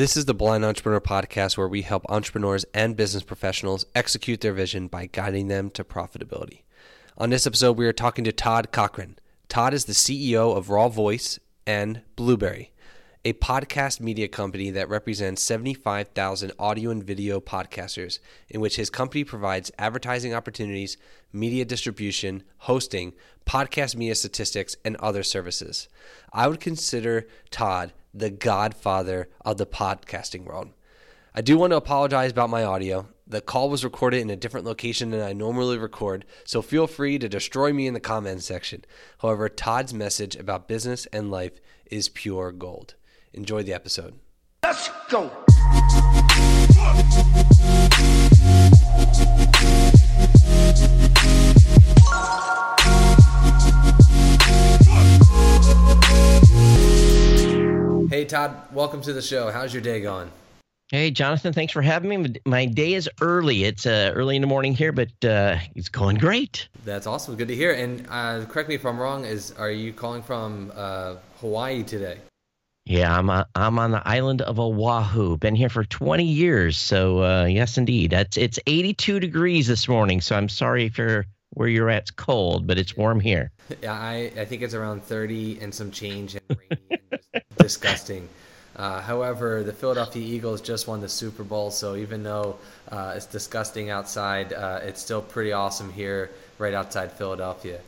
This is the Blind Entrepreneur Podcast where we help entrepreneurs and business professionals execute their vision by guiding them to profitability. On this episode, we are talking to Todd Cochrane. Todd is the CEO of Raw Voice and Blubrry, a podcast media company that represents 75,000 audio and video podcasters, in which his company provides advertising opportunities, media distribution, hosting, podcast media statistics, and other services. I would consider Todd the godfather of the podcasting world. I do want to apologize about my audio. The call was recorded in a different location than I normally record, so feel free to destroy me in the comments section. However, Todd's message about business and life is pure gold. Enjoy the episode. Let's go. Hey, Todd, welcome to the show. How's your day going? Hey, Jonathan, thanks for having me. My day is early. It's uh, early in the morning here, but uh, it's going great. That's awesome. Good to hear. And uh, correct me if I'm wrong. Is are you calling from uh, Hawaii today? Yeah, I'm uh, I'm on the island of Oahu. Been here for 20 years, so uh, yes, indeed. That's it's 82 degrees this morning. So I'm sorry if you're where you're at. It's cold, but it's warm here. Yeah, I, I think it's around 30 and some change and rainy and disgusting. Uh, however, the Philadelphia Eagles just won the Super Bowl, so even though uh, it's disgusting outside, uh, it's still pretty awesome here, right outside Philadelphia.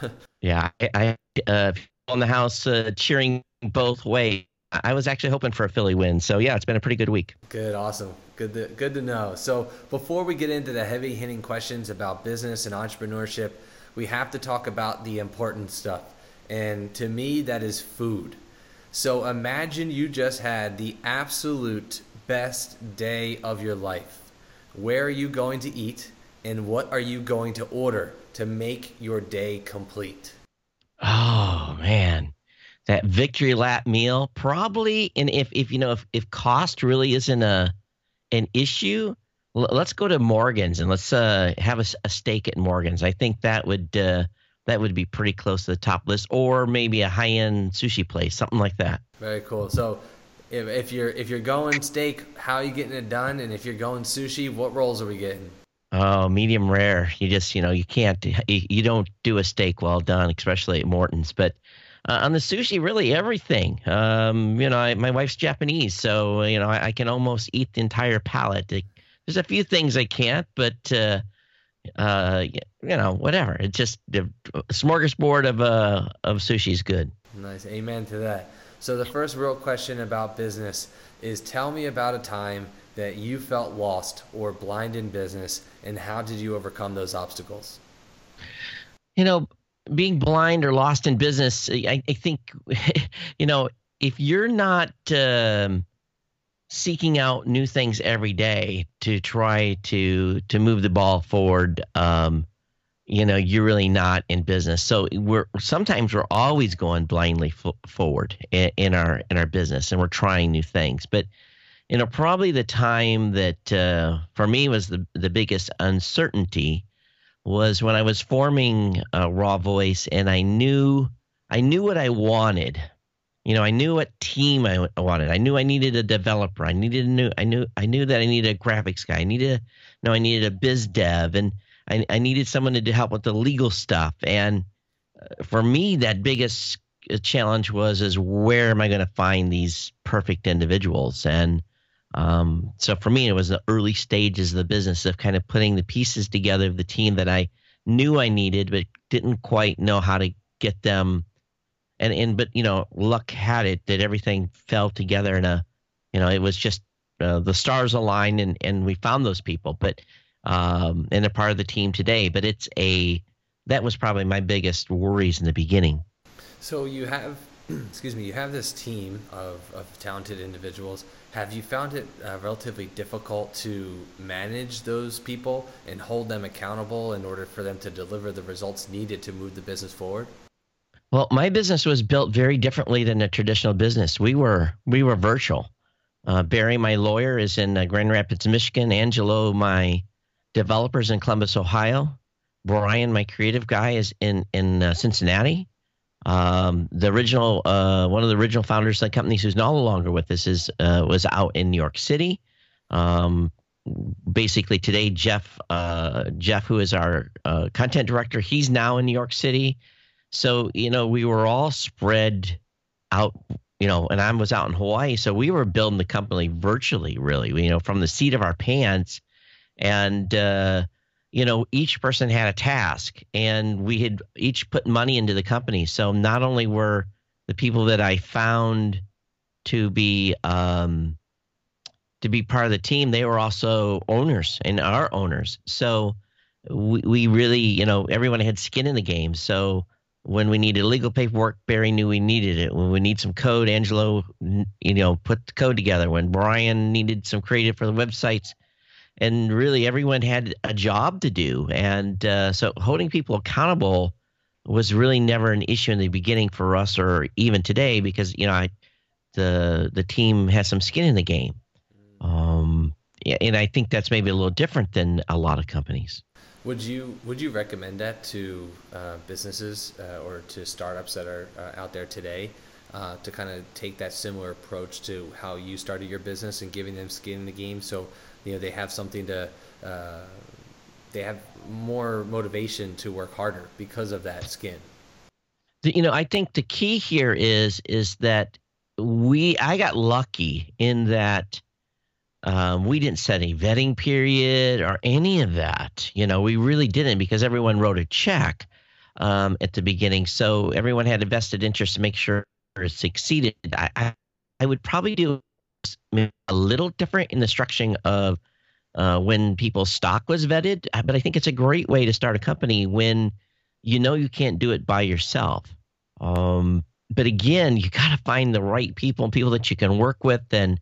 Yeah, I, I uh, on the house uh, cheering both ways. I was actually hoping for a Philly win, so yeah, it's been a pretty good week. Good, awesome, good, to, good to know. So before we get into the heavy hitting questions about business and entrepreneurship, we have to talk about the important stuff, and to me, that is food. So imagine you just had the absolute best day of your life. Where are you going to eat, and what are you going to order to make your day complete? Oh man, that victory lap meal probably. And if if you know if if cost really isn't a an issue, l- let's go to Morgan's and let's uh, have a, a steak at Morgan's. I think that would uh, that would be pretty close to the top list, or maybe a high end sushi place, something like that. Very cool. So, if, if you're if you're going steak, how are you getting it done? And if you're going sushi, what rolls are we getting? Oh, medium rare. You just, you know, you can't, you, you don't do a steak well done, especially at Morton's. But uh, on the sushi, really everything. Um, you know, I, my wife's Japanese, so you know, I, I can almost eat the entire palette. There's a few things I can't, but uh, uh, you know, whatever. It's just the smorgasbord of uh of sushi is good. Nice. Amen to that. So the first real question about business is tell me about a time that you felt lost or blind in business and how did you overcome those obstacles? you know, being blind or lost in business, I, I think, you know, if you're not um, seeking out new things every day to try to to move the ball forward, um, you know, you're really not in business. So we're sometimes we're always going blindly fo- forward in, in our in our business, and we're trying new things, but. You know, probably the time that uh, for me was the the biggest uncertainty was when I was forming uh, Raw Voice, and I knew I knew what I wanted. You know, I knew what team I wanted. I knew I needed a developer. I needed a new. I knew I knew that I needed a graphics guy. I needed a no. I needed a biz dev, and I, I needed someone to help with the legal stuff. And uh, for me, that biggest uh, challenge was is where am I going to find these perfect individuals? And um, so for me, it was the early stages of the business of kind of putting the pieces together of the team that I knew I needed, but didn't quite know how to get them. And and but you know, luck had it that everything fell together in a, you know, it was just uh, the stars aligned and and we found those people. But um, and they're part of the team today. But it's a that was probably my biggest worries in the beginning. So you have, excuse me, you have this team of, of talented individuals. Have you found it uh, relatively difficult to manage those people and hold them accountable in order for them to deliver the results needed to move the business forward? Well, my business was built very differently than a traditional business. We were we were virtual. Uh, Barry, my lawyer, is in uh, Grand Rapids, Michigan. Angelo, my developers in Columbus, Ohio. Brian, my creative guy, is in in uh, Cincinnati. Um, the original, uh, one of the original founders of the company, who's no longer with us, is uh, was out in New York City. Um, basically, today, Jeff, uh, Jeff, who is our uh, content director, he's now in New York City. So you know, we were all spread out. You know, and I was out in Hawaii, so we were building the company virtually, really. You know, from the seat of our pants, and uh, you know, each person had a task and we had each put money into the company. So not only were the people that I found to be um, to be part of the team, they were also owners and our owners. So we, we really, you know, everyone had skin in the game. So when we needed legal paperwork, Barry knew we needed it. When we need some code, Angelo, you know, put the code together. When Brian needed some creative for the websites, and really everyone had a job to do. And uh, so holding people accountable was really never an issue in the beginning for us, or even today, because you know I, the the team has some skin in the game. Um, and I think that's maybe a little different than a lot of companies. Would you would you recommend that to uh, businesses uh, or to startups that are uh, out there today uh, to kind of take that similar approach to how you started your business and giving them skin in the game? So you know they have something to uh, they have more motivation to work harder because of that skin. You know i think the key here is is that we i got lucky in that um, we didn't set any vesting period or any of that. You know we really didn't because everyone wrote a check um, at the beginning. So everyone had a vested interest to make sure it succeeded. I, I, I would probably do a little different in the structuring of uh, when people's stock was vested. Uh, but I think it's a great way to start a company when you know you can't do it by yourself. Um, but again, you got to find the right people and people that you can work with. And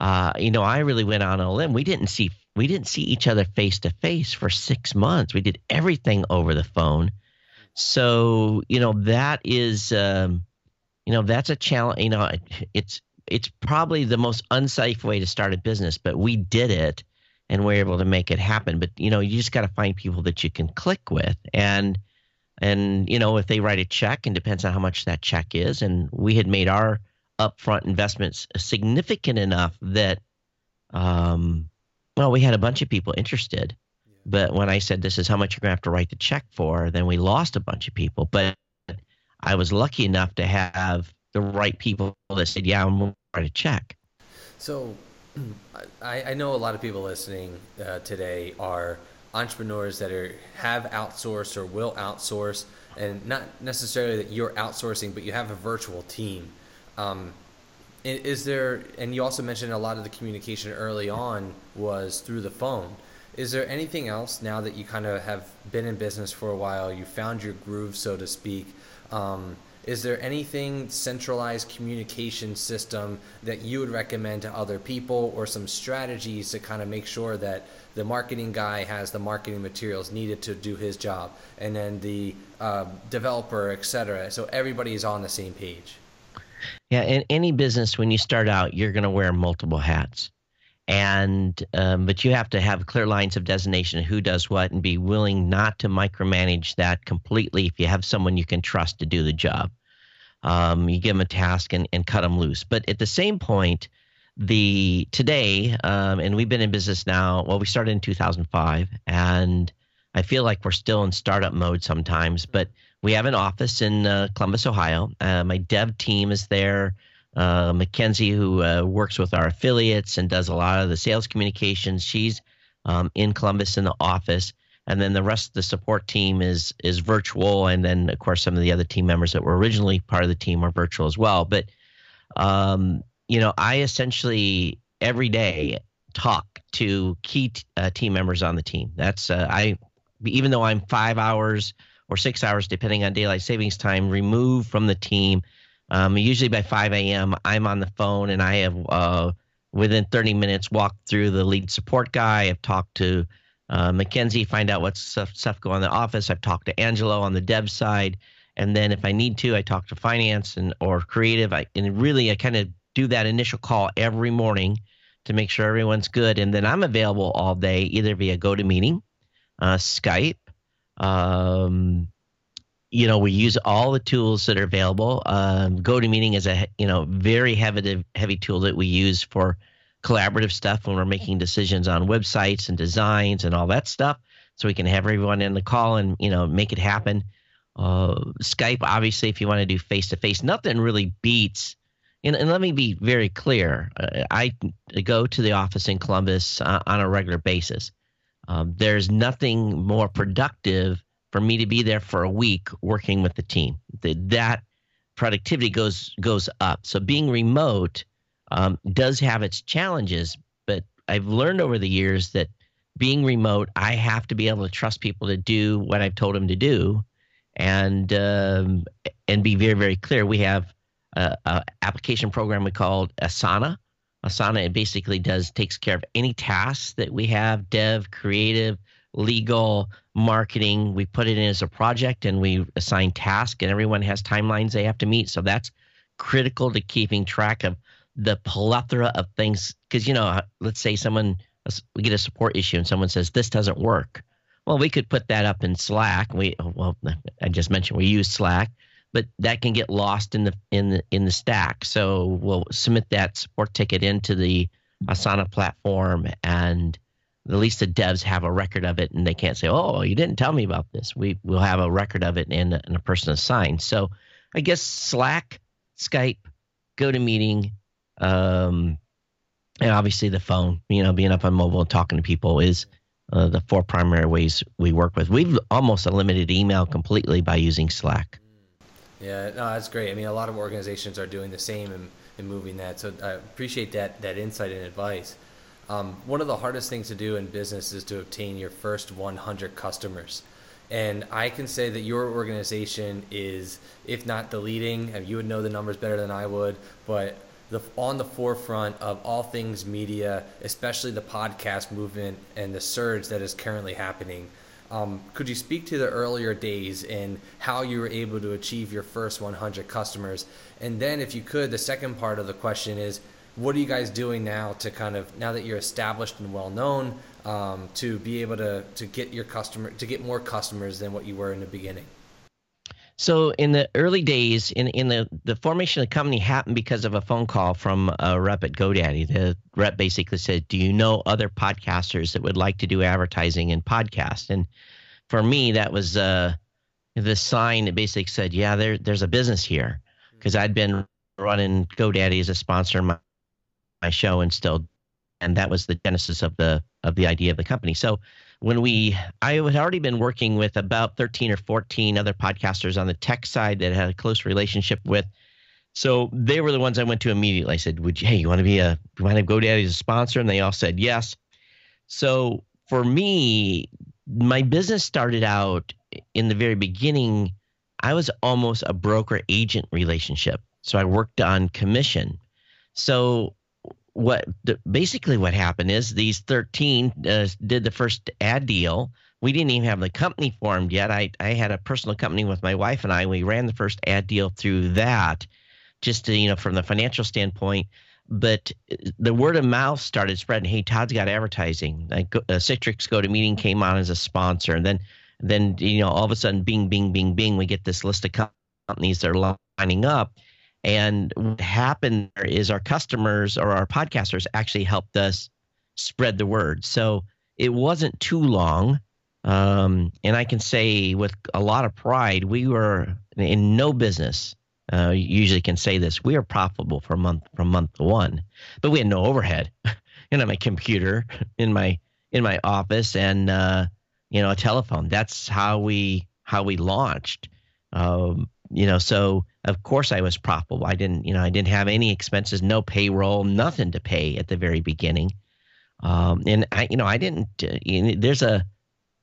uh, you know, I really went on a limb. We didn't see we didn't see each other face to face for six months. We did everything over the phone. So you know that is um, you know that's a challenge. You know, it's it's probably the most unsafe way to start a business, but we did it and we're able to make it happen. But you know, you just got to find people that you can click with, and and you know, if they write a check, and depends on how much that check is, and we had made our upfront investments significant enough that, um, well, we had a bunch of people interested. But when I said this is how much you're gonna have to write the check for, then we lost a bunch of people. But I was lucky enough to have the right people that said, "Yeah, I'm going to check." So, I, I, know a lot of people listening uh, today are entrepreneurs that are have outsourced or will outsource, and not necessarily that you're outsourcing, but you have a virtual team. Um, is there? And you also mentioned a lot of the communication early on was through the phone. Is there anything else now that you kind of have been in business for a while? You found your groove, so to speak. Um, is there anything centralized communication system that you would recommend to other people or some strategies to kind of make sure that the marketing guy has the marketing materials needed to do his job and then the uh, developer et cetera so everybody is on the same page? Yeah in any business when you start out you're going to wear multiple hats and um, but you have to have clear lines of designation who does what and be willing not to micromanage that completely if you have someone you can trust to do the job. Um, you give them a task and, and cut them loose. But at the same point the today um, and we've been in business now well we started in 2005 and i feel like we're still in startup mode sometimes but we have an office in uh, columbus ohio. Uh, my dev team is there uh, Mackenzie, who uh, works with our affiliates and does a lot of the sales communications. She's um, in Columbus in the office, and then the rest of the support team is is virtual. And then, of course, some of the other team members that were originally part of the team are virtual as well. But um, you know, I essentially every day talk to key t- uh, team members on the team. That's uh, I, even though I'm five hours or six hours, depending on daylight savings time, removed from the team um, usually by 5 a.m., I'm on the phone and I have, uh, within 30 minutes, walked through the lead support guy. I've talked to uh, Mackenzie, find out what stuff, stuff going on in the office. I've talked to Angelo on the dev side. And then if I need to, I talk to finance and or creative. I, and really, I kind of do that initial call every morning to make sure everyone's good. And then I'm available all day, either via GoToMeeting, uh, Skype, um, you know, we use all the tools that are available. Um, GoToMeeting is a you know very heavy heavy tool that we use for collaborative stuff when we're making decisions on websites and designs and all that stuff. So we can have everyone in the call and you know make it happen. Uh, Skype, obviously, if you want to do face to face, nothing really beats. And, and, let me be very clear. Uh, I go to the office in Columbus uh, on a regular basis. Um, there's nothing more productive for me to be there for a week working with the team. The, that productivity goes goes up. So being remote um, does have its challenges, but I've learned over the years that being remote, I have to be able to trust people to do what I've told them to do, and um, and be very very clear. We have a, a application program we called Asana. Asana it basically does takes care of any tasks that we have, dev, creative, legal, marketing. We put it in as a project and we assign tasks, and everyone has timelines they have to meet. So that's critical to keeping track of the plethora of things. Because, you know, let's say someone, we get a support issue and someone says, this doesn't work. Well, we could put that up in Slack. We, oh, well, I just mentioned we use Slack, but that can get lost in the in the in the stack. So we'll submit that support ticket into the Asana platform and at least the devs have a record of it and they can't say, oh, you didn't tell me about this. We will have a record of it and, and a person assigned. So I guess Slack, Skype, GoToMeeting, um, and obviously the phone, you know, being up on mobile and talking to people is uh, the four primary ways we work with. We've almost eliminated email completely by using Slack. Yeah, no, that's great. I mean, a lot of organizations are doing the same and, and moving that. So I appreciate that, that insight and advice. Um, one of the hardest things to do in business is to obtain your first 100 customers. And I can say that your organization is, if not the leading, and you would know the numbers better than I would, but the, on the forefront of all things media, especially the podcast movement and the surge that is currently happening. Um, could you speak to the earlier days and how you were able to achieve your first 100 customers? And then, if you could, the second part of the question is what are you guys doing now to kind of now that you're established and well known um, to be able to to get your customer to get more customers than what you were in the beginning? So in the early days, in in the the formation of the company happened because of a phone call from a rep at GoDaddy. The rep basically said, "Do you know other podcasters that would like to do advertising in podcast?" And for me, that was uh, the sign that basically said, "Yeah, there there's a business here," because I'd been running GoDaddy as a sponsor my my show and still and that was the genesis of the of the idea of the company. So when we I had already been working with about 13 or 14 other podcasters on the tech side that had a close relationship with. So they were the ones I went to immediately. I said, "Would you, hey, you want to be a you want to GoDaddy as a sponsor?" And they all said yes. So for me, my business started out in the very beginning. I was almost a broker agent relationship. So I worked on commission. So what basically what happened is these 13 uh, did the first ad deal. We didn't even have the company formed yet. I, I had a personal company with my wife and I. We ran the first ad deal through that, just to, you know, from the financial standpoint. But uh, the word of mouth started spreading. Hey, Todd's got advertising. Like uh, Citrix meeting came on as a sponsor, and then then you know all of a sudden, Bing, Bing, Bing, Bing, we get this list of companies that are lining up and what happened is our customers or our podcasters actually helped us spread the word. So it wasn't too long. Um, and I can say with a lot of pride, we were in no business. Uh, usually can say this: we are profitable for month from month one, but we had no overhead. you know, my computer in my in my office and uh, you know a telephone. That's how we how we launched. Um, you know, so of course I was profitable. I didn't, you know, I didn't have any expenses, no payroll, nothing to pay at the very beginning. Um, and I, you know, I didn't. Uh, you know, there's a,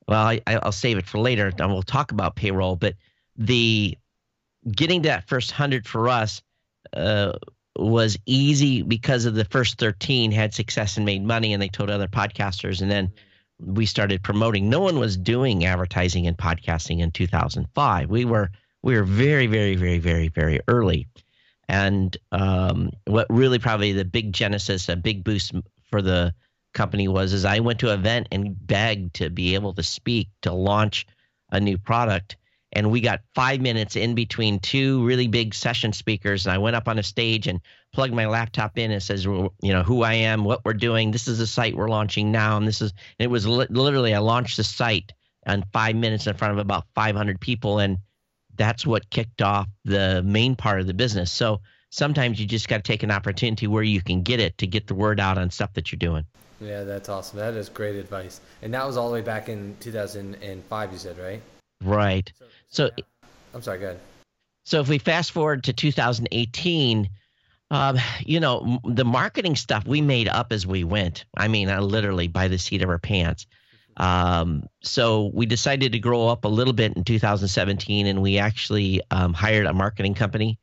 well, I, I'll save it for later, and we'll talk about payroll. But the getting that first hundred for us uh, was easy because of the first thirteen had success and made money, and they told other podcasters, and then we started promoting. No one was doing advertising and podcasting in 2005. We were we were very, very, very, very, very early. And um, what really probably the big genesis, a big boost for the company was, is I went to an event and begged to be able to speak to launch a new product. and we got five minutes in between two really big session speakers. And I went up on a stage and plugged my laptop in. And says, you know, who I am, what we're doing. This is the site we're launching now, and this is. And it was li- literally I launched the site in five minutes in front of about 500 people, and that's what kicked off the main part of the business. So sometimes you just got to take an opportunity where you can get it to get the word out on stuff that you're doing. Yeah, that's awesome. That is great advice. And that was all the way back in 2005, you said, right? Right. So, so I'm sorry, go ahead. So if we fast forward to 2018, um, you know, the marketing stuff we made up as we went. I mean, uh, literally by the seat of our pants. Um, so we decided to grow up a little bit in 2017, and we actually um, hired a marketing company.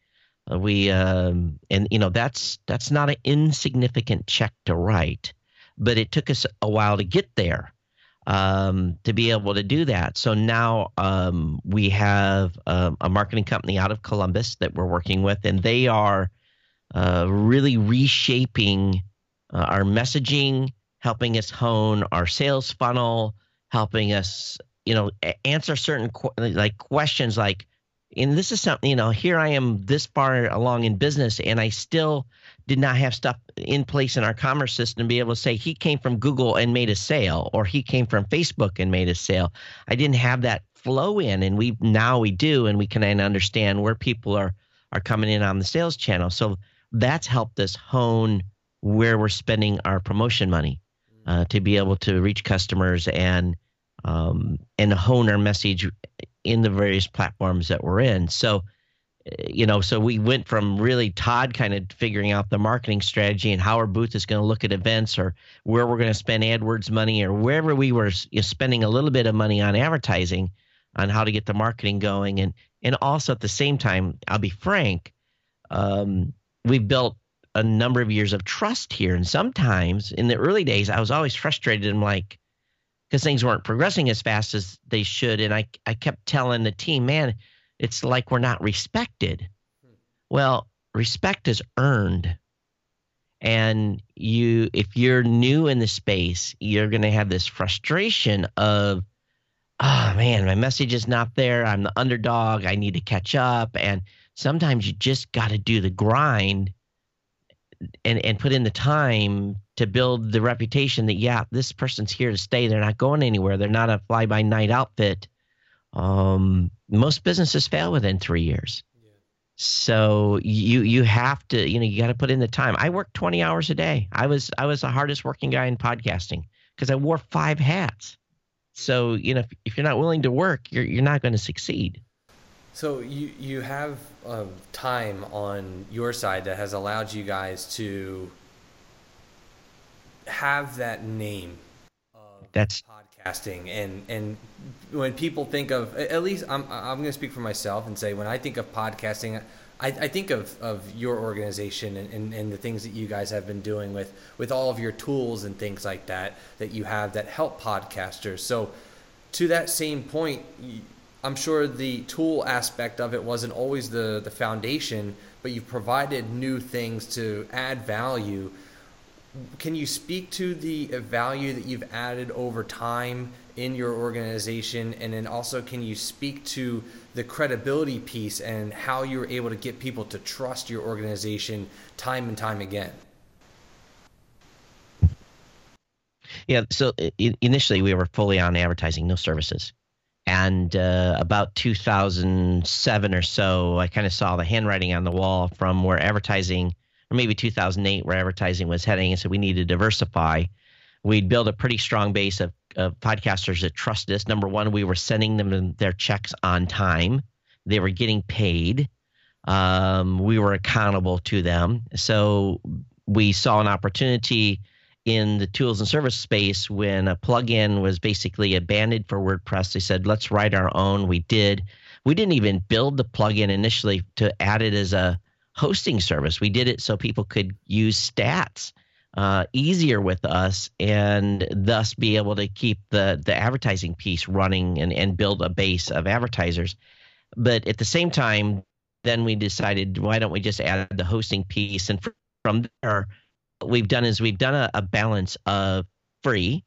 Uh, we um, and you know that's that's not an insignificant check to write, but it took us a while to get there um, to be able to do that. So now um, we have um, a marketing company out of Columbus that we're working with, and they are uh, really reshaping uh, our messaging, helping us hone our sales funnel, helping us, you know, answer certain qu- like questions like, and this is something, you know, here I am this far along in business, and I still did not have stuff in place in our commerce system to be able to say he came from Google and made a sale or he came from Facebook and made a sale. I didn't have that flow in and we now we do and we can understand where people are are coming in on the sales channel. So that's helped us hone where we're spending our promotion money uh, to be able to reach customers and um, and hone our message in the various platforms that we're in. So you know, so we went from really Todd kind of figuring out the marketing strategy and how our booth is going to look at events or where we're going to spend AdWords money or wherever we were spending a little bit of money on advertising on how to get the marketing going. And, and also at the same time, I'll be frank, um, we've built a number of years of trust here. And sometimes in the early days, I was always frustrated. I'm like, because things weren't progressing as fast as they should. And I, I kept telling the team, man, it's like we're not respected. Well, respect is earned. And you if you're new in the space, you're going to have this frustration of oh man, my message is not there. I'm the underdog. I need to catch up and sometimes you just got to do the grind and and put in the time to build the reputation that yeah, this person's here to stay. They're not going anywhere. They're not a fly by night outfit. Um, most businesses fail within three years. So you you have to you know you got to put in the time. I work 20 hours a day. I was I was the hardest working guy in podcasting because I wore five hats. So you know if, if you're not willing to work, you're you're not going to succeed. So you you have um, time on your side that has allowed you guys to have that name. That's podcasting and and when people think of at least I'm I'm going to speak for myself and say when I think of podcasting I, I think of, of your organization and, and, and the things that you guys have been doing with with all of your tools and things like that that you have that help podcasters so to that same point I'm sure the tool aspect of it wasn't always the the foundation but you've provided new things to add value. Can you speak to the value that you've added over time in your organization? And then also can you speak to the credibility piece and how you're able to get people to trust your organization time and time again? Yeah so initially we were fully on advertising no services and uh, about 2007 or so i kind of saw the handwriting on the wall from where advertising or maybe 2008 where advertising was heading and so we need to diversify. We'd built a pretty strong base of, of podcasters that trusted us. Number one we were sending them their checks on time. They were getting paid. Um, we were accountable to them. So we saw an opportunity in the tools and service space when a plugin was basically abandoned for WordPress. They said, let's write our own. We did. We didn't even build the plugin initially to add it as a hosting service. We did it so people could use stats uh, easier with us and thus be able to keep the, the advertising piece running and, and build a base of advertisers. But at the same time, then we decided, why don't we just add the hosting piece? And from there, we've done is we've done a, a balance of free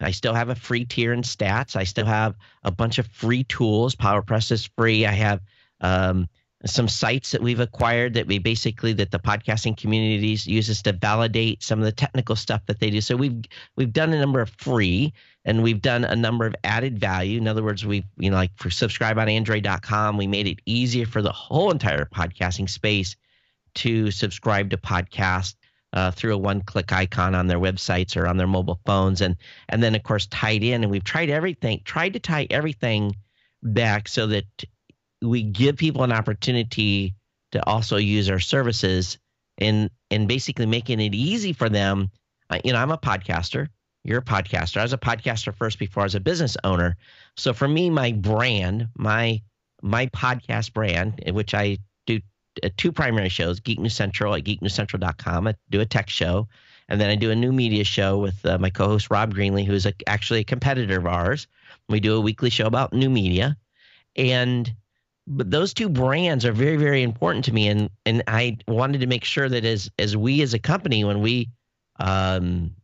I still have a free tier in stats. I still have a bunch of free tools. PowerPress is free. I have um, some sites that we've acquired that we basically that the podcasting communities uses to validate some of the technical stuff that they do. So we've we've done a number of free and we've done a number of added value. In other words, we you know like for subscribe on android.com, we made it easier for the whole entire podcasting space to subscribe to podcast uh, through a one-click icon on their websites or on their mobile phones, and and then of course tied in. And we've tried everything, tried to tie everything back so that we give people an opportunity to also use our services and and basically making it easy for them. You know, I'm a podcaster. You're a podcaster. I was a podcaster first before I was a business owner. So for me, my brand, my my podcast brand, which I uh, two primary shows, Geek News Central at geeknewscentral.com. I do a tech show, and then I do a new media show with uh, my co-host Rob Greenlee, who's a, actually a competitor of ours. We do a weekly show about new media, and but those two brands are very very important to me and and I wanted to make sure that as as we as a company when we um,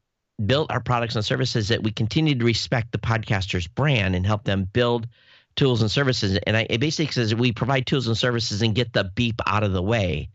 built our products and services that we continue to respect the podcaster's brand and help them build tools and services. And I it basically says we provide tools and services and get the beep out of the way.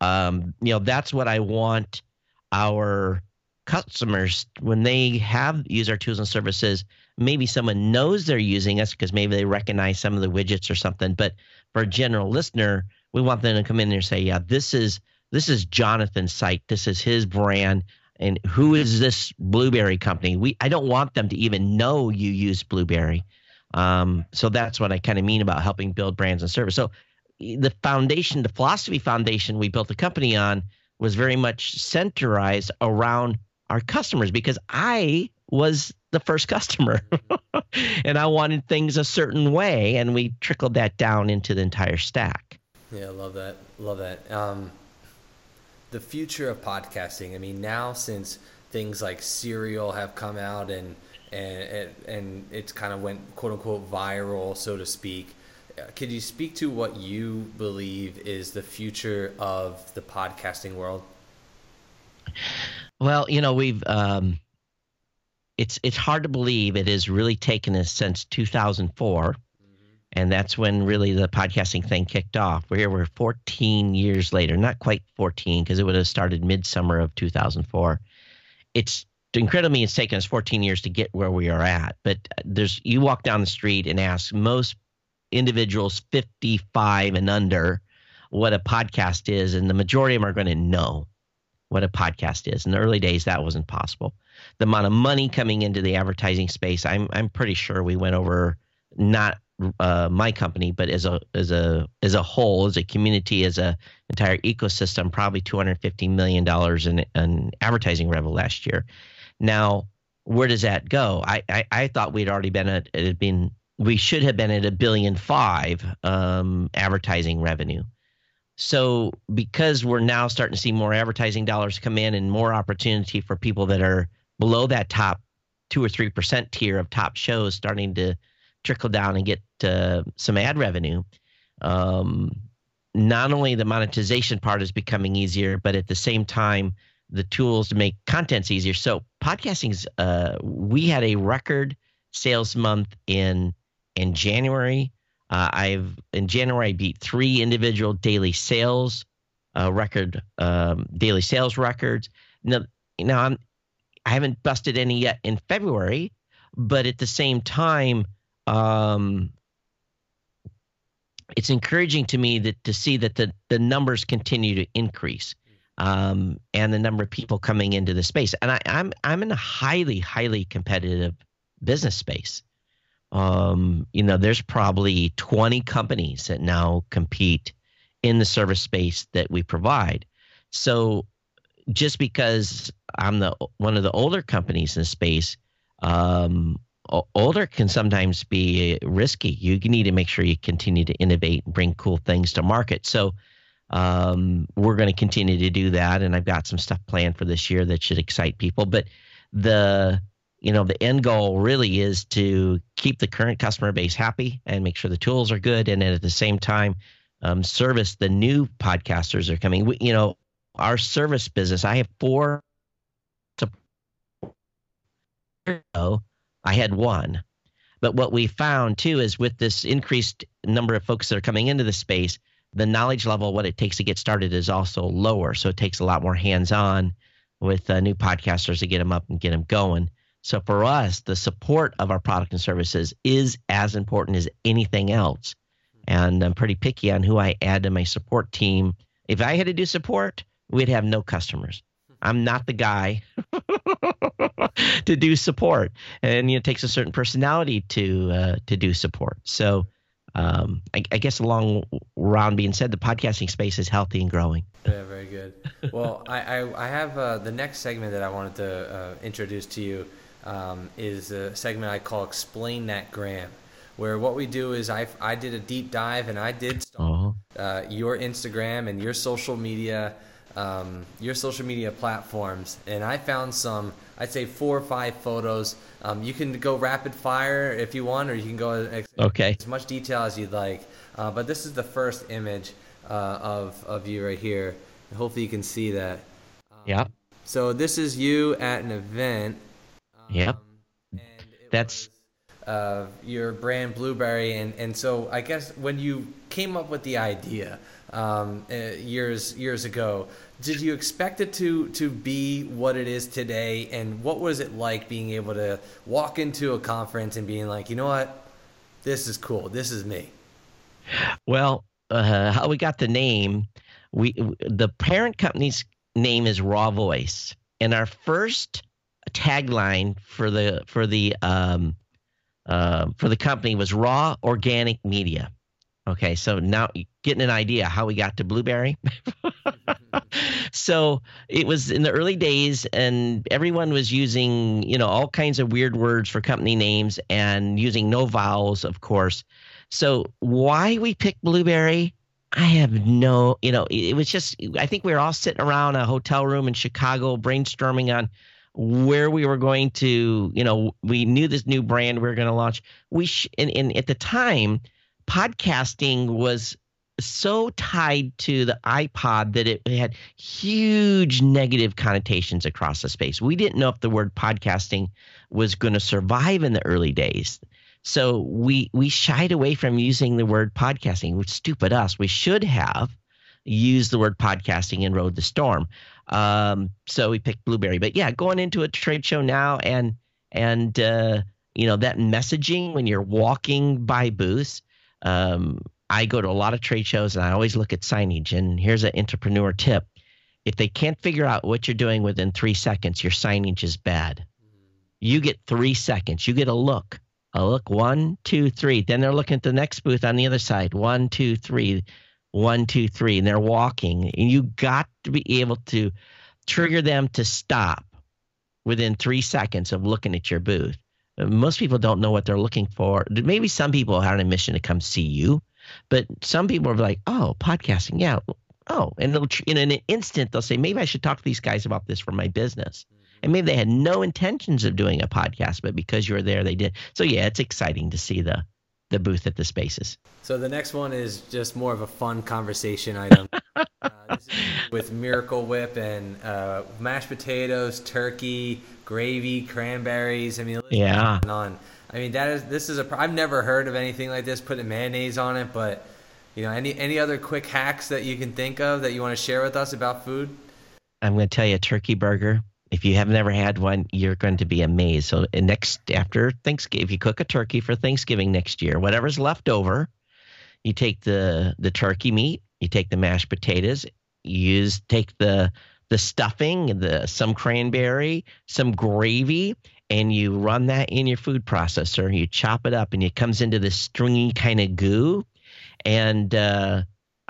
Um, you know that's what I want our customers when they have use our tools and services maybe someone knows they're using us because maybe they recognize some of the widgets or something. But for a general listener we want them to come in and say yeah this is this is jonathan's site. This is his brand. And who is this Blubrry company? We i don't want them to even know you use blubrry um, so that's what i kind of mean about helping build brands and service so the foundation the philosophy foundation we built the company on was very much centralized around our customers because i was the first customer and I wanted things a certain way and we trickled that down into the entire stack. Yeah, love that. Love that. Um, the future of podcasting. I mean, now since things like Serial have come out and and and it's kind of went quote unquote viral, so to speak. Uh, could you speak to what you believe is the future of the podcasting world? Well, you know, we've um, it's it's hard to believe it has really taken us since 2004 mm-hmm. and that's when really the podcasting thing kicked off we're here, we're 14 years later not quite 14 because it would have started midsummer of 2004 it's incredibly it's taken us 14 years to get where we are at but there's you walk down the street and ask most individuals 55 and under what a podcast is and the majority of them are going to know what a podcast is in the early days that wasn't possible the amount of money coming into the advertising space, I'm I'm pretty sure we went over not uh, my company, but as a as a as a whole, as a community, as a entire ecosystem, probably 250 million dollars in, in advertising revenue last year. Now, where does that go? I I, I thought we'd already been at it had been we should have been at a billion five um, advertising revenue. So because we're now starting to see more advertising dollars come in and more opportunity for people that are below that top two or three percent tier of top shows starting to trickle down and get uh, some ad revenue. Um, not only the monetization part is becoming easier, but at the same time, the tools to make contents easier. So podcasting's uh, we had a record sales month in in January. Uh, I've in January I beat three individual daily sales uh, record um, daily sales records. Now, now I'm I haven't busted any yet in February, but at the same time, um, it's encouraging to me that to see that the the numbers continue to increase, um, and the number of people coming into the space. And I, I'm I'm in a highly highly competitive business space. Um, you know, there's probably 20 companies that now compete in the service space that we provide. So just because I'm the one of the older companies in space, um, older can sometimes be risky. You need to make sure you continue to innovate and bring cool things to market. So um, we're going to continue to do that, and I've got some stuff planned for this year that should excite people. But the you know the end goal really is to keep the current customer base happy and make sure the tools are good, and then at the same time um, service the new podcasters are coming. We, you know our service business. I have four I had one. But what we found too is with this increased number of folks that are coming into the space, the knowledge level, what it takes to get started, is also lower. So it takes a lot more hands on with uh, new podcasters to get them up and get them going. So for us, the support of our product and services is as important as anything else. And I'm pretty picky on who I add to my support team. If I had to do support, we'd have no customers. I'm not the guy to do support, and you know, it takes a certain personality to uh, to do support. So, um, I, I, guess along round being said, the podcasting space is healthy and growing. Yeah, very good. Well, I I, I have uh, the next segment that I wanted to uh, introduce to you um, is a segment I call "Explain That Gram." Where what we do is I, I did a deep dive and I did uh-huh. uh, your Instagram and your social media um, your social media platforms, and I found some. I'd say four or five photos. Um, you can go rapid fire if you want, or you can go ex- okay. as much detail as you'd like. Uh, but this is the first image uh, of of you right here. Hopefully, you can see that. Um, yep. So this is you at an event. Um, yep. That's. Was, uh, your brand Blubrry and, and so I guess when you came up with the idea um, uh, years years ago. Did you expect it to to be what it is today? And what was it like being able to walk into a conference and being like, you know what, this is cool. This is me. Well, uh, how we got the name? We the parent company's name is Raw Voice, and our first tagline for the for the um, uh, for the company was Raw Organic Media. Okay, so now getting an idea how we got to Blubrry. so it was in the early days, and everyone was using you know all kinds of weird words for company names and using no vowels, of course. So why we picked Blubrry? I have no, you know, it was just, I think we were all sitting around a hotel room in Chicago brainstorming on where we were going to, you know, we knew this new brand we were going to launch. We, sh- and, and at the time, podcasting was so tied to the iPod that it had huge negative connotations across the space. We didn't know if the word podcasting was going to survive in the early days. So we we shied away from using the word podcasting, which stupid us. We should have used the word podcasting and rode the storm. Um, so we picked Blubrry. But yeah, going into a trade show now and and uh, you know that messaging when you're walking by booths um, I go to a lot of trade shows and I always look at signage. And here's an entrepreneur tip if they can't figure out what you're doing within three seconds, your signage is bad. You get three seconds, you get a look. A look one, two, three. Then they're looking at the next booth on the other side. One, two, three, one, two, three. And they're walking. And you got to be able to trigger them to stop within three seconds of looking at your booth. Most people don't know what they're looking for. Maybe some people are on a mission to come see you, but some people are like, "Oh, podcasting, yeah, oh," and in an instant they'll say, "Maybe I should talk to these guys about this for my business." And maybe they had no intentions of doing a podcast, but because you were there, they did. So yeah, it's exciting to see the the booth at the spaces. So the next one is just more of a fun conversation item. uh, with Miracle Whip and uh, mashed potatoes, turkey, gravy, cranberries. I mean, yeah, on. I mean, that is this is a. I've never heard of anything like this. Putting mayonnaise on it, but you know, any any other quick hacks that you can think of that you want to share with us about food? I'm going to tell you a turkey burger. If you have never had one, you're going to be amazed. So next after Thanksgiving, if you cook a turkey for Thanksgiving next year, whatever's left over, you take the the turkey meat, you take the mashed potatoes, you use take the the stuffing, the some cranberry, some gravy, and you run that in your food processor. You chop it up, and it comes into this stringy kind of goo. And uh,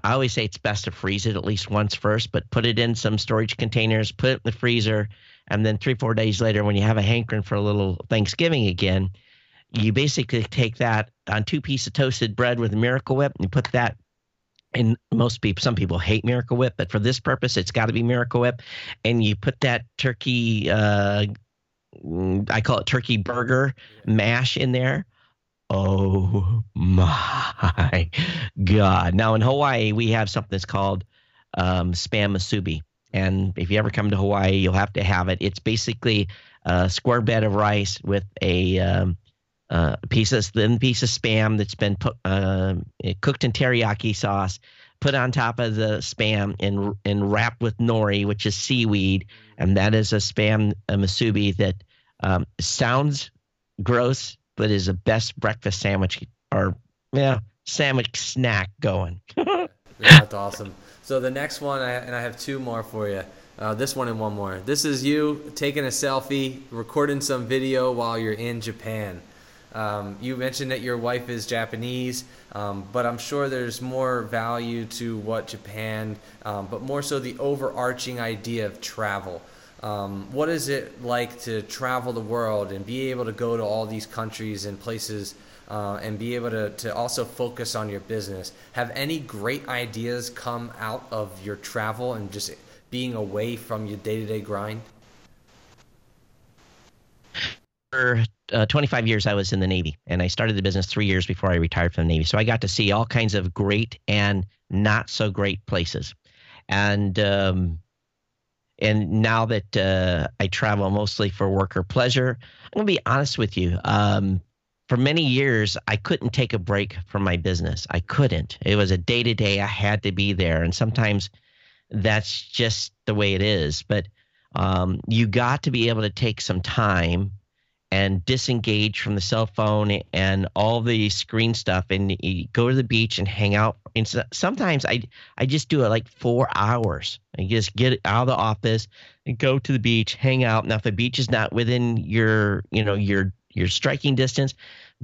I always say it's best to freeze it at least once first, but put it in some storage containers, put it in the freezer, and then three, four days later, when you have a hankering for a little Thanksgiving again, you basically take that on two pieces of toasted bread with a Miracle Whip and you put that. And most people, some people hate Miracle Whip, but for this purpose, it's got to be Miracle Whip. And you put that turkey, uh, I call it turkey burger mash in there. Oh my God. Now in Hawaii, we have something that's called um, spam musubi And if you ever come to Hawaii, you'll have to have it. It's basically a square bed of rice with a um, uh, piece of thin piece of spam that's been put, uh, cooked in teriyaki sauce, put on top of the spam and and wrapped with nori, which is seaweed, and that is a spam a musubi that um, sounds gross, but is the best breakfast sandwich or yeah sandwich snack going. That's awesome. So the next one, I, and I have two more for you. Uh, this one and one more. This is you taking a selfie, recording some video while you're in Japan. Um, you mentioned that your wife is Japanese, um, but I'm sure there's more value to what Japan, um, but more so the overarching idea of travel. Um, what is it like to travel the world and be able to go to all these countries and places uh, and be able to, to also focus on your business? Have any great ideas come out of your travel and just being away from your day to day grind? Uh, 25 years, I was in the Navy, and I started the business three years before I retired from the Navy. So I got to see all kinds of great and not so great places. And um, and now that uh, I travel mostly for work or pleasure, I'm gonna be honest with you. Um, for many years, I couldn't take a break from my business. I couldn't. It was a day to day. I had to be there, and sometimes that's just the way it is. But um, you got to be able to take some time and disengage from the cell phone and all the screen stuff and go to the beach and hang out. And sometimes I I just do it like four hours. I just get out of the office and go to the beach, hang out. Now if the beach is not within your you know your your striking distance,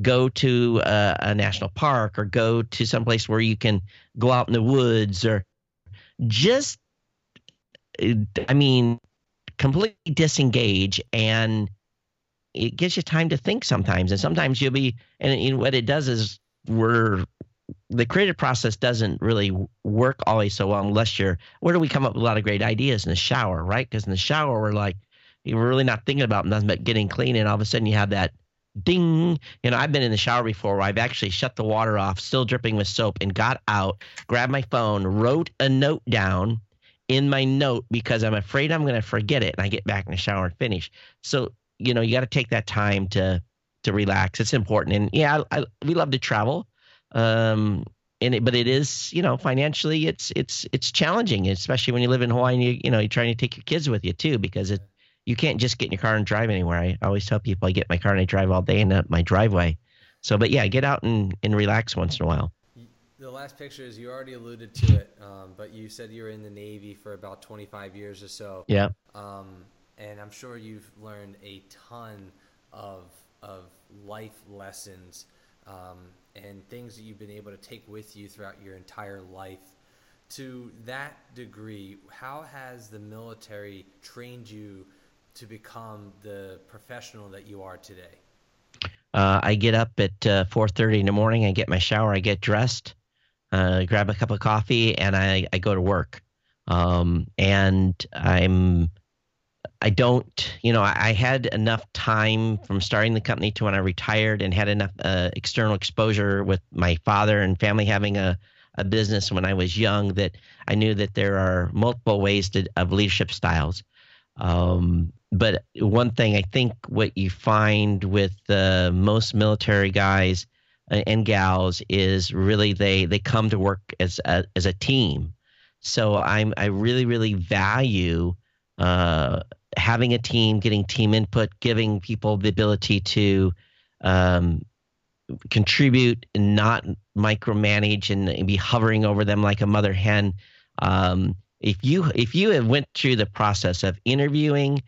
go to a, a national park or go to someplace where you can go out in the woods or just uh, I mean completely disengage and it gives you time to think sometimes, and sometimes you'll be. And, and what it does is we're the creative process doesn't really work always so well unless you're. Where do we come up with a lot of great ideas in the shower, right? Because in the shower we're like you're really not thinking about nothing but getting clean, and all of a sudden you have that ding. You know, I've been in the shower before where I've actually shut the water off, still dripping with soap, and got out, grabbed my phone, wrote a note down in my note because I'm afraid I'm going to forget it, and I get back in the shower and finish. So you know you got to take that time to to relax. It's important, and yeah, I, I, we love to travel. Um, and it, but it is you know financially it's it's it's challenging, especially when you live in Hawaii. And you you know you're trying to take your kids with you too because it you can't just get in your car and drive anywhere. I always tell people I get my car and I drive all day in my driveway. So, but yeah, get out and, and relax once in a while. The last picture is you already alluded to it, um, but you said you were in the Navy for about 25 years or so. Yeah. Um, and I'm sure you've learned a ton of of life lessons um, and things that you've been able to take with you throughout your entire life. To that degree, how has the military trained you to become the professional that you are today? Uh, I get up at uh, 4:30 in the morning. I get my shower. I get dressed, uh, grab a cup of coffee, and I, I go to work. Um, and I'm I don't, you know, I had enough time from starting the company to when I retired and had enough uh, external exposure with my father and family having a, a business when I was young that I knew that there are multiple ways to, of leadership styles. Um, but one thing I think what you find with uh, most military guys and gals is really they they come to work as a, as a team. So I'm I really really value uh, having a team, getting team input, giving people the ability to um, contribute and not micromanage and, be hovering over them like a mother hen. Um, if you if you have went through the process of interviewing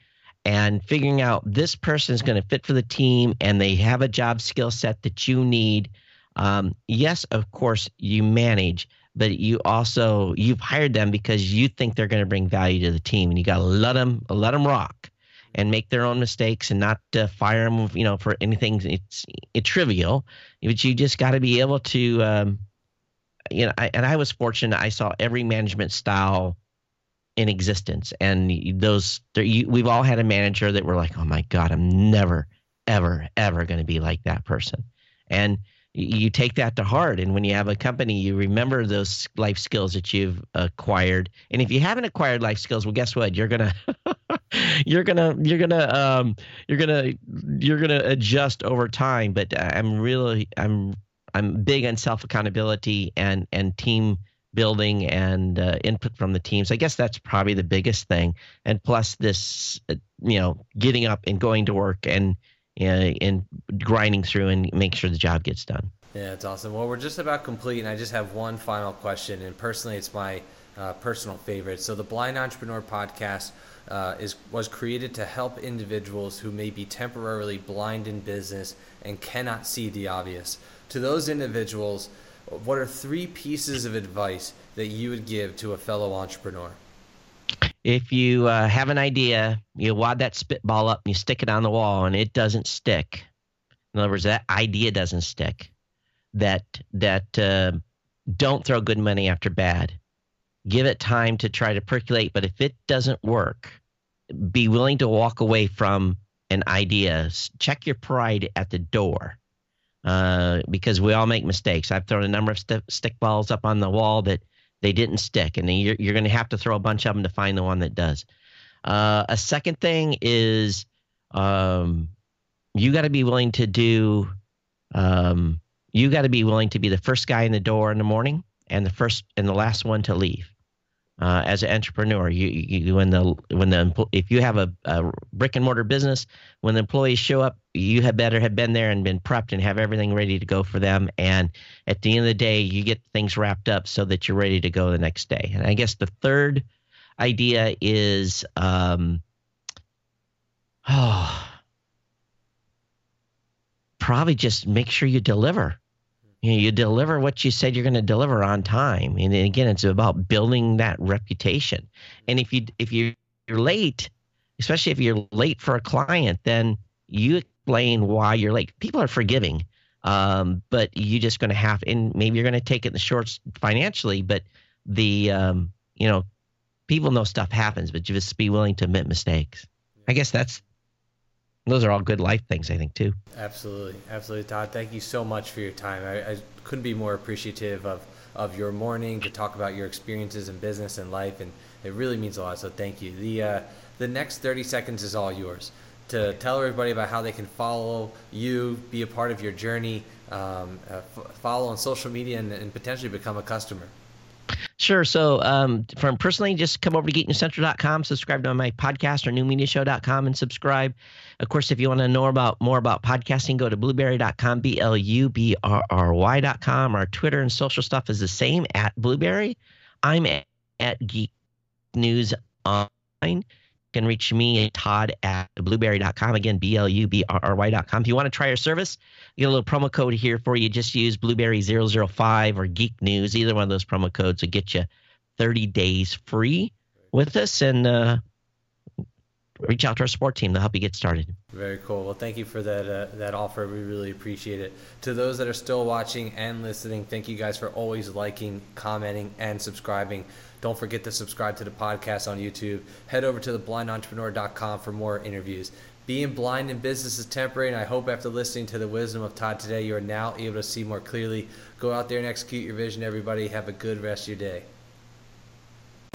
and figuring out this person is going to fit for the team and they have a job skill set that you need, um, yes, of course you manage, but you also you've hired them because you think they're going to bring value to the team, and you got to let them let them rock and make their own mistakes and not uh, fire them, you know, for anything it's it's trivial. But you just got to be able to, um, you know. I, and I was fortunate; I saw every management style in existence, and those you, we've all had a manager that we're like, oh my god, I'm never, ever, ever going to be like that person, and you take that to heart. And when you have a company you remember those life skills that you've acquired. And if you haven't acquired life skills well guess what? You're gonna you're gonna you're gonna um you're gonna you're gonna adjust over time. But i'm really i'm i'm big on self accountability and and team building and uh, input from the teams i guess that's probably the biggest thing. And plus this uh, you know getting up and going to work and and grinding through and make sure the job gets done. Yeah, it's awesome. Well, we're just about complete, and I just have one final question. And personally, it's my uh, personal favorite. So, the Blind Entrepreneur podcast uh, is was created to help individuals who may be temporarily blind in business and cannot see the obvious. To those individuals, what are three pieces of advice that you would give to a fellow entrepreneur? If you uh, have an idea, you wad that spitball up and you stick it on the wall and it doesn't stick. In other words, that idea doesn't stick. That that uh, don't throw good money after bad. Give it time to try to percolate. But if it doesn't work, be willing to walk away from an idea. Check your pride at the door. Uh, because we all make mistakes. I've thrown a number of st- stick balls up on the wall that they didn't stick, and you're, you're going to have to throw a bunch of them to find the one that does. Uh, a second thing is um, you got to be willing to do. Um, you got to be willing to be the first guy in the door in the morning and the first and the last one to leave uh, as an entrepreneur. You, you when the when the if you have a, a, brick and mortar business, when the employees show up, you had better have been there and been prepped and have everything ready to go for them. And at the end of the day, you get things wrapped up so that you're ready to go the next day. And I guess the third idea is, um, oh, probably just make sure you deliver you know, you deliver what you said you're going to deliver on time. And again it's about building that reputation. And if you if you're late especially if you're late for a client then you explain why you're late. People are forgiving um, but you're just going to have and maybe you're going to take it in the shorts financially but the um, you know people know stuff happens but just be willing to admit mistakes. I guess that's those are all good life things, I think, too. Absolutely, absolutely, Todd. Thank you so much for your time. I, I couldn't be more appreciative of of your morning to talk about your experiences in business and life, and it really means a lot. So thank you. The uh, the next thirty seconds is all yours to tell everybody about how they can follow you, be a part of your journey, um, uh, f- follow on social media, and, and potentially become a customer. Sure. So, um, from personally, just come over to geeknewscentral.com, subscribe to my podcast or newmediashow.com and subscribe. Of course, if you want to know about more about podcasting, go to blubrry.com, B L U B R R Y.com. Our Twitter and social stuff is the same at blubrry. I'm at, at Geek News Online can reach me at todd at blubrry.com. Again, B L U B R R Y.com. If you want to try our service, get a little promo code here for you. Just use blubrry005 or Geek News. Either one of those promo codes will get you 30 days free with us. And uh, reach out to our support team. They'll help you get started. Very cool. Well, thank you for that uh, that offer. We really appreciate it. To those that are still watching and listening, thank you guys for always liking, commenting, and subscribing. Don't forget to subscribe to the podcast on YouTube. Head over to theblindentrepreneur.com for more interviews. Being blind in business is temporary, and I hope after listening to the wisdom of Todd today, you are now able to see more clearly. Go out there and execute your vision, everybody. Have a good rest of your day.